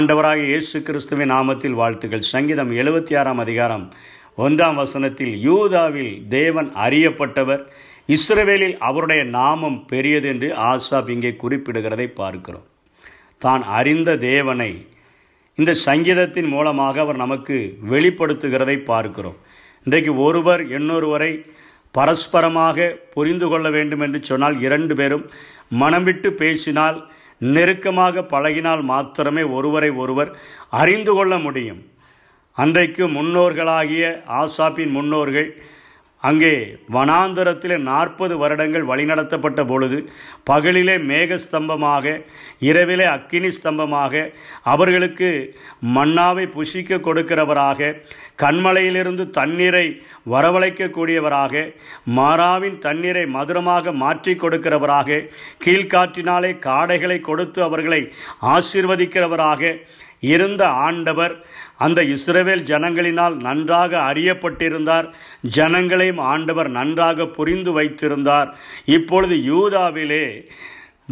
ஆண்டவராக இயேசு கிறிஸ்துவின் நாமத்தில் வாழ்த்துக்கள். சங்கீதம் எழுபத்தி ஆறாம் அதிகாரம் ஒன்றாம் வசனத்தில் யூதாவில் தேவன் அறியப்பட்டவர் இஸ்ரவேலில் அவருடைய நாமம் பெரியது என்று ஆசாப் இங்கே குறிப்பிடுகிறதை பார்க்கிறோம். தான் அறிந்த தேவனை இந்த சங்கீதத்தின் மூலமாக அவர் நமக்கு வெளிப்படுத்துகிறதை பார்க்கிறோம். இன்றைக்கு ஒருவர் இன்னொருவரை பரஸ்பரமாக புரிந்து கொள்ள வேண்டும் என்று சொன்னால் இரண்டு பேரும் மனம் விட்டு பேசினால் நெருக்கமாக பழகினால் மாத்திரமே ஒருவரை ஒருவர் அறிந்து கொள்ள முடியும். அன்றைக்கு முன்னோர்களாகிய ஆசாப்பின் முன்னோர்கள் அங்கே வனாந்தரத்தில் நாற்பது வருடங்கள் வழிநடத்தப்பட்ட பொழுது பகலிலே மேகஸ்தம்பமாக இரவிலே அக்கினி ஸ்தம்பமாக அவர்களுக்கு மன்னாவை புஷிக்க கொடுக்கிறவராக கண்மலையிலிருந்து தண்ணீரை வரவழைக்கக்கூடியவராக மாறாவின் தண்ணீரை மதுரமாக மாற்றி கொடுக்கிறவராக கீழ்காற்றினாலே காடைகளை கொடுத்து அவர்களை ஆசிர்வதிக்கிறவராக இருந்த ஆண்டவர் அந்த இஸ்ரவேல் ஜனங்களினால் நன்றாக அறியப்பட்டிருந்தார். ஜனங்களையும் ஆண்டவர் நன்றாக புரிந்து வைத்திருந்தார். இப்பொழுது யூதாவிலே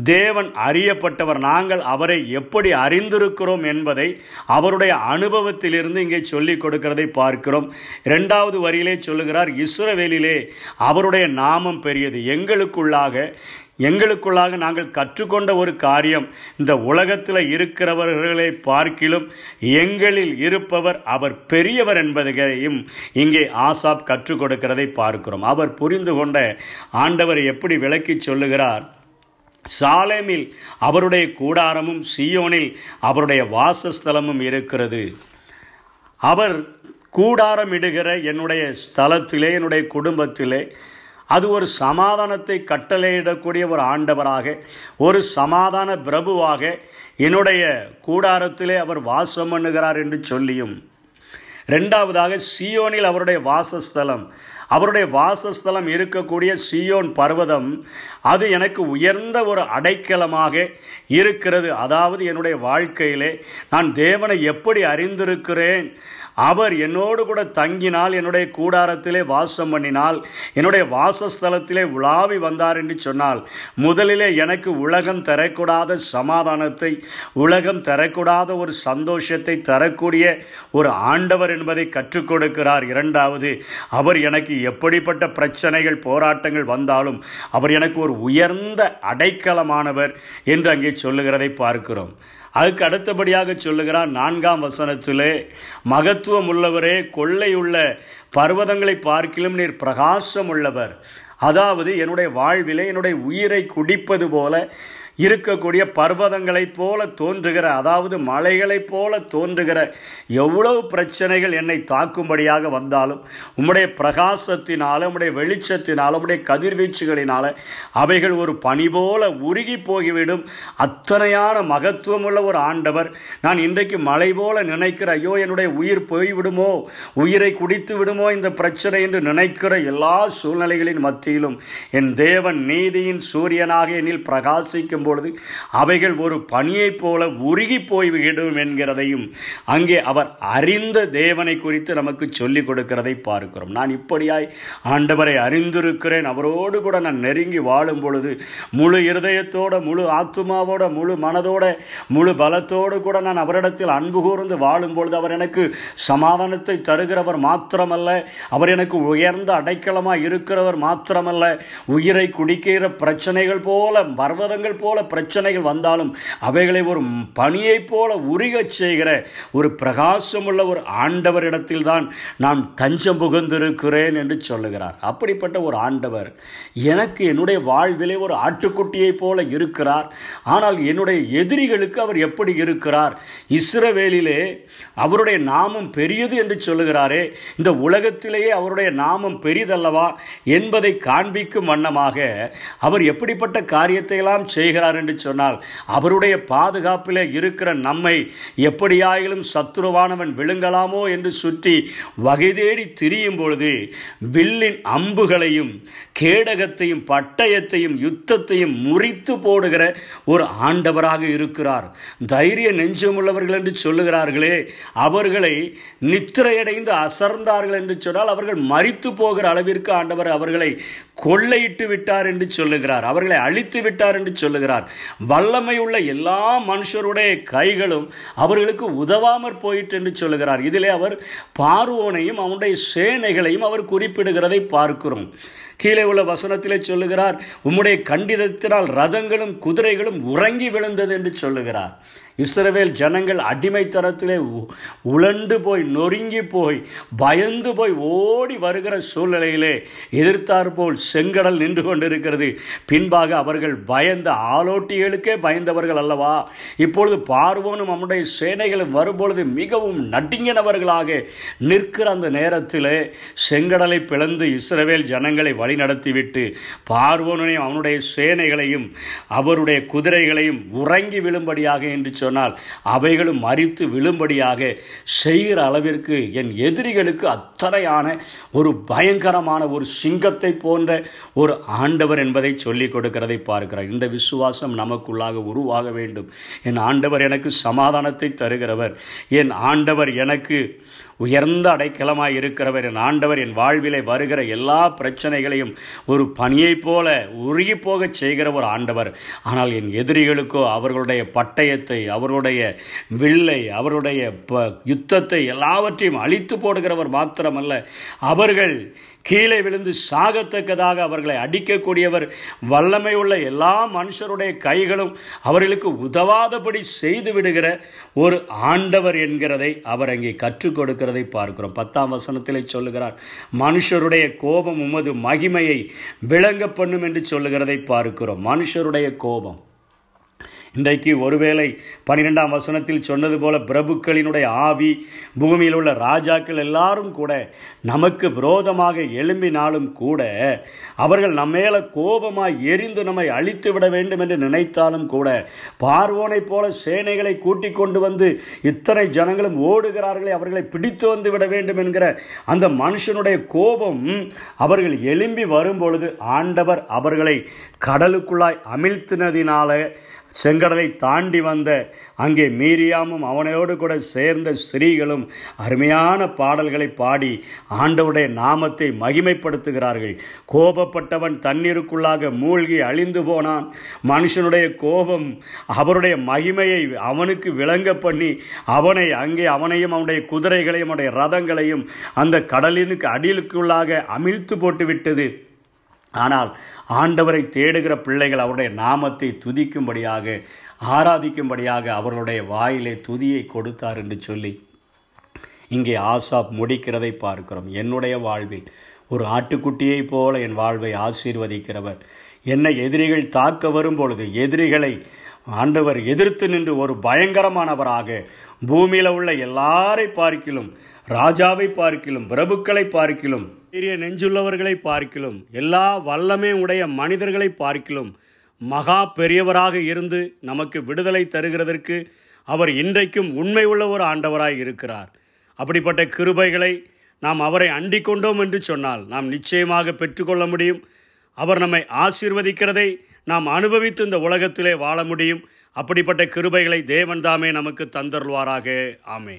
தேவன் அறியப்பட்டவர். நாங்கள் அவரை எப்படி அறிந்திருக்கிறோம் என்பதை அவருடைய அனுபவத்திலிருந்து இங்கே சொல்லிக் கொடுக்கிறதை பார்க்கிறோம். இரண்டாவது வரியிலே சொல்லுகிறார் இஸ்ரவேலிலே அவருடைய நாமம் பெரியது. எங்களுக்குள்ளாக எங்களுக்குள்ளாக நாங்கள் கற்றுக்கொண்ட ஒரு காரியம் இந்த உலகத்தில் இருக்கிறவர்களை பார்க்கிலும் எங்களில் இருப்பவர் அவர் பெரியவர் என்பதையும் இங்கே ஆசாப் கற்றுக் கொடுக்கிறதை பார்க்கிறோம். அவர் புரிந்து கொண்ட ஆண்டவர் எப்படி விளக்கி சொல்லுகிறார் சாலேமில் அவருடைய கூடாரமும் சியோனில் அவருடைய வாசஸ்தலமும் இருக்கிறது. அவர் கூடாரமிடுகிற என்னுடைய ஸ்தலத்திலே என்னுடைய குடும்பத்திலே அது ஒரு சமாதானத்தை கட்டளையிடக்கூடிய ஒரு ஆண்டவராக ஒரு சமாதான பிரபுவாக என்னுடைய கூடாரத்திலே அவர் வாசம் பண்ணுகிறார் என்று சொல்லியும். ரெண்டாவதாக சியோனில் அவருடைய வாசஸ்தலம் அவருடைய வாசஸ்தலம் இருக்கக்கூடிய சியோன் பர்வதம் அது எனக்கு உயர்ந்த ஒரு அடைக்கலமாக இருக்கிறது. அதாவது என்னுடைய வாழ்க்கையிலே நான் தேவனை எப்படி அறிந்திருக்கிறேன்? அவர் என்னோடு கூட தங்கினால் என்னுடைய கூடாரத்திலே வாசம் பண்ணினால் என்னுடைய வாசஸ்தலத்திலே உலாவி வந்தார் என்று சொன்னால் முதலிலே எனக்கு உலகம் தரக்கூடாத சமாதானத்தை உலகம் தரக்கூடாத ஒரு சந்தோஷத்தை தரக்கூடிய ஒரு ஆண்டவர் என்பதை கற்றுக் கொடுக்கிறார். இரண்டாவது அவர் எனக்கு எப்படிப்பட்ட பிரச்சனைகள் போராட்டங்கள் வந்தாலும் அவர் எனக்கு ஒரு உயர்ந்த அடைக்கலமானவர் என்று அங்கே சொல்லுகிறதை பார்க்கிறோம். அதுக்கு அடுத்தபடியாக சொல்லுகிறார் நான்காம் வசனத்திலே மகத்துவம் உள்ளவரே கொள்ளையுள்ள பர்வதங்களை பார்க்கிலும் நீர் பிரகாசம் உள்ளவர். அதாவது என்னுடைய வாழ்விலே என்னுடைய உயிரை குடிப்பது போல இருக்கக்கூடிய பர்வதங்களைப் போல தோன்றுகிற அதாவது மலைகளைப் போல தோன்றுகிற எவ்வளவு பிரச்சனைகள் என்னை தாக்கும்படியாக வந்தாலும் உம்முடைய பிரகாசத்தினால் உம்முடைய வெளிச்சத்தினால் உம்முடைய கதிர்வீச்சுகளினால் அவைகள் ஒரு பனி போல உருகி போகிவிடும். அத்தனையான மகத்துவமுள்ள ஒரு ஆண்டவர். நான் இன்றைக்கு மலை போல நினைக்கிற ஐயோ என்னுடைய உயிர் போய்விடுமோ? உயிரை குடித்து விடுமோ இந்த பிரச்சனை என்று நினைக்கிற எல்லா சூழ்நிலைகளின் மத்தியிலும் என் தேவன் நீதியின் சூரியனாக என்னில் பிரகாசிக்கும் பொழுது அவைகள் ஒரு பனியைப் போல உருகி போய்விடும் என்கிறதையும் அங்கே அவர் அறிந்த தேவனை குறித்து நமக்கு சொல்லிக் கொடுக்கிறதை பார்க்கிறோம். நான் இப்படியாய் ஆண்டவரை அறிந்திருக்கிறேன். அவரோடு கூட நான் நெருங்கி வாழும் பொழுது முழு இருதயத்தோட முழு ஆத்துமாவோட முழு மனதோட முழு பலத்தோடு கூட நான் அவரிடத்தில் அன்பு கூர்ந்து வாழும் பொழுது அவர் எனக்கு சமாதானத்தை தருகிறவர் மாத்திரமல்ல. அவர் எனக்கு உயர்ந்த அடைக்கலமாக இருக்கிறவர் மாத்திரமல்ல. உயிரை குடிக்கிற பிரச்சனைகள் போல பர்வதங்கள் போல பிரச்சனைகள் வந்தாலும் அவைகளை ஒரு பணியைப் போல உருகச் செய்கிற ஒரு பிரகாசமுள்ள ஒரு ஆண்டவரிடத்தில் தான் நான் தஞ்சம் புகுந்திருக்கிறேன் என்று சொல்லுகிறார். அப்படிப்பட்ட ஒரு ஆண்டவர் எனக்கு என்னுடைய வாழ்விலே ஒரு ஆட்டுக்குட்டியைப் போல இருக்கிறார். ஆனால் என்னுடைய எதிரிகளுக்கு அவர் எப்படி இருக்கிறார்? இஸ்ரவேலிலே அவருடைய நாமம் பெரியது என்று சொல்லுகிறாரே இந்த உலகத்திலேயே அவருடைய நாமம் பெரிதல்லவா என்பதை காண்பிக்கும் வண்ணமாக அவர் எப்படிப்பட்ட காரியத்தை எல்லாம் செய்கிறார் இருக்கிறார் என்று சொன்னால் அவருடைய பாதுகாப்பிலே இருக்கிற நம்மை எப்படியாயிலும் சத்துருவானவன் விழுங்கலாமோ என்று சுற்றி வகை தேடி திரியும் பொழுது வில்லின் அம்புகளையும் கேடகத்தையும் பட்டயத்தையும் யுத்தத்தையும் முறித்து போடுகிற ஒரு ஆண்டவராக இருக்கிறார். தைரிய நெஞ்சமுள்ளவர்கள் என்று சொல்லுகிறார்களே அவர்களை நித்திரையடைந்து அசர்ந்தார்கள் என்று சொன்னால் அவர்கள் மறித்து போகிற அளவிற்கு ஆண்டவர் அவர்களை கொள்ளையிட்டு விட்டார் என்று சொல்லுகிறார். அவர்களை அழித்து விட்டார் என்று சொல்லுகிறார். சொல்லுகிறார் வல்லமை உள்ள எல்லா மனுஷருடைய கைகளும் அவர்களுக்கு உதவாமற் போயிட்டு என்று சொல்லுகிறார். இதிலே அவர் பார்வோனையும் அவனுடைய சேனைகளையும் அவர் குறிப்பிடுகிறதை பார்க்கிறோம். கீழே உள்ள வசனத்திலே சொல்லுகிறார் உம்முடைய கண்டிதத்தினால் ரதங்களும் குதிரைகளும் உறங்கி விழுந்தது என்று சொல்லுகிறார். இஸ்ரவேல் ஜனங்கள் அடிமைத்தரத்திலே உ- உழண்டு போய் நொறுங்கி போய் பயந்து போய் ஓடி வருகிற சூழ்நிலையிலே எதிர்த்தாற்போல் செங்கடல் நின்று கொண்டிருக்கிறது. பின்பாக அவர்கள் பயந்த ஆலோட்டிகளுக்கே பயந்தவர்கள் அல்லவா? இப்பொழுது பார்வோனும் நம்முடைய சேனைகளும் வரும்பொழுது மிகவும் நடுங்கினவர்களாக நிற்கிற அந்த நேரத்திலே செங்கடலை பிளந்து இஸ்ரவேல் ஜனங்களை வழிநடத்திவிட்டு பார்வோனையும் அவனுடைய சேனைகளையும் அவருடைய குதிரைகளையும் உறங்கி விழும்படியாக என்று சொல் சொன்னால் அவைகளும் மறித்து விழும்படியாக செய்கிற அளவிற்கு என் எதிரிகளுக்கு அத்தனையான ஒரு பயங்கரமான ஒரு சிங்கத்தை போன்ற ஒரு ஆண்டவர் என்பதை சொல்லிக் கொடுக்கிறதை பார்க்கிறார். இந்த விசுவாசம் நமக்குள்ளாக உருவாக வேண்டும். என் ஆண்டவர் எனக்கு சமாதானத்தை தருகிறவர். என் ஆண்டவர் எனக்கு உயர்ந்த அடைக்கலமாய் இருக்கிறவர் என் ஆண்டவர் என் வாழ்விலே வருகிற எல்லா பிரச்சனைகளையும் ஒரு பணியைப் போல உருகி போகச் செய்கிற ஒரு ஆண்டவர். ஆனால் என் எதிரிகளுக்கோ அவர்களுடைய பட்டயத்தை அவர்களுடைய வில்லை அவருடைய ப யுத்தத்தை எல்லாவற்றையும் அழித்து போடுகிறவர் மாத்திரமல்ல. அவர்கள் கீழே விழுந்து சாகத்தக்கதாக அவர்களை அடிக்கக்கூடியவர் வல்லமை உள்ள எல்லா மனுஷருடைய கைகளும் அவர்களுக்கு உதவாதபடி செய்து விடுகிற ஒரு ஆண்டவர் என்கிறதை அவர் அங்கே கற்றுக் கொடுக்கிறதை பார்க்கிறோம். பத்தாம் வசனத்திலே சொல்லுகிறார் மனுஷருடைய கோபம் உமது மகிமையை விளங்க பண்ணும் என்று சொல்லுகிறதை பார்க்கிறோம். மனுஷருடைய கோபம். இன்றைக்கு ஒருவேளை பனிரெண்டாம் வசனத்தில் சொன்னது போல பிரபுக்களினுடைய ஆவி பூமியில் உள்ள ராஜாக்கள் எல்லாரும் கூட நமக்கு விரோதமாக எழும்பினாலும் கூட அவர்கள் நம்மேல கோபமாய் எரிந்து நம்மை அழித்து விட வேண்டும் என்று நினைத்தாலும் கூட பார்வோனைப் போல சேனைகளை கூட்டிக் கொண்டு வந்து இத்தனை ஜனங்களும் ஓடுகிறார்களே அவர்களை பிடித்து வந்து விட வேண்டும் என்கிற அந்த மனுஷனுடைய கோபம் அவர்கள் எழும்பி வரும்பொழுது ஆண்டவர் அவர்களை கடலுக்குள்ளாய் அமிழ்த்தினதினால செங்கடலை தாண்டி வந்த அங்கே மீரியாமும் அவனோடு கூட சேர்ந்த ஸ்திரீகளும் அருமையான பாடல்களை பாடி ஆண்டவுடைய நாமத்தை மகிமைப்படுத்துகிறார்கள். கோபப்பட்டவன் தண்ணீருக்குள்ளாக மூழ்கி அழிந்து போனான். மனுஷனுடைய கோபம் அவருடைய மகிமையை அவனுக்கு விளங்க பண்ணி அவனை அங்கே அவனையும் அவனுடைய குதிரைகளையும் அவனுடைய ரதங்களையும் அந்த கடலினுக்கு அடியிலுக்குள்ளாக அமிழ்த்து போட்டுவிட்டது. ஆனால் ஆண்டவரை தேடுகிற பிள்ளைகள் அவருடைய நாமத்தை துதிக்கும்படியாக ஆராதிக்கும்படியாக அவர்களுடைய வாயிலே துதியை கொடுத்தார் என்று சொல்லி இங்கே ஆசாப் முடிக்கிறதை பார்க்கிறோம். என்னுடைய வாழ்வில் ஒரு ஆட்டுக்குட்டியைப் போல என் வாழ்வை ஆசீர்வதிக்கிறவர். என்னை எதிரிகள் தாக்க வரும் பொழுது எதிரிகளை ஆண்டவர் எதிர்த்து நின்று ஒரு பயங்கரமானவராக பூமியில் உள்ள எல்லாரை பார்க்கிலும் ராஜாவை பார்க்கிலும் பிரபுக்களை பார்க்கிலும் பெரிய நெஞ்சுள்ளவர்களை பார்க்கிலும் எல்லா வல்லமே உடைய மனிதர்களை பார்க்கிலும் மகா பெரியவராக இருந்து நமக்கு விடுதலை தருகிறதற்கு அவர் இன்றைக்கும் உண்மை உள்ள ஒரு ஆண்டவராய் இருக்கிறார். அப்படிப்பட்ட கிருபைகளை நாம் அவரை அண்டிக் கொண்டோம் என்று சொன்னால் நாம் நிச்சயமாக பெற்றுக்கொள்ள முடியும். அவர் நம்மை ஆசீர்வதிக்கிறதை நாம் அனுபவித்து இந்த உலகத்திலே வாழ முடியும். அப்படிப்பட்ட கிருபைகளை தேவன் தாமே நமக்கு தந்தருள்வாராக. ஆமே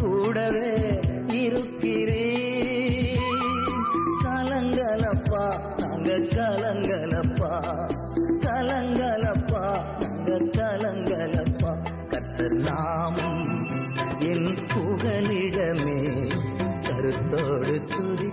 கூடவே இருக்கிறீ கலங்கலப்பா நாங்க கலங்கலப்பா. கலங்கலப்பா நாங்க கலங்கலப்பா. என் സ്നേഹത്തോട് തുടി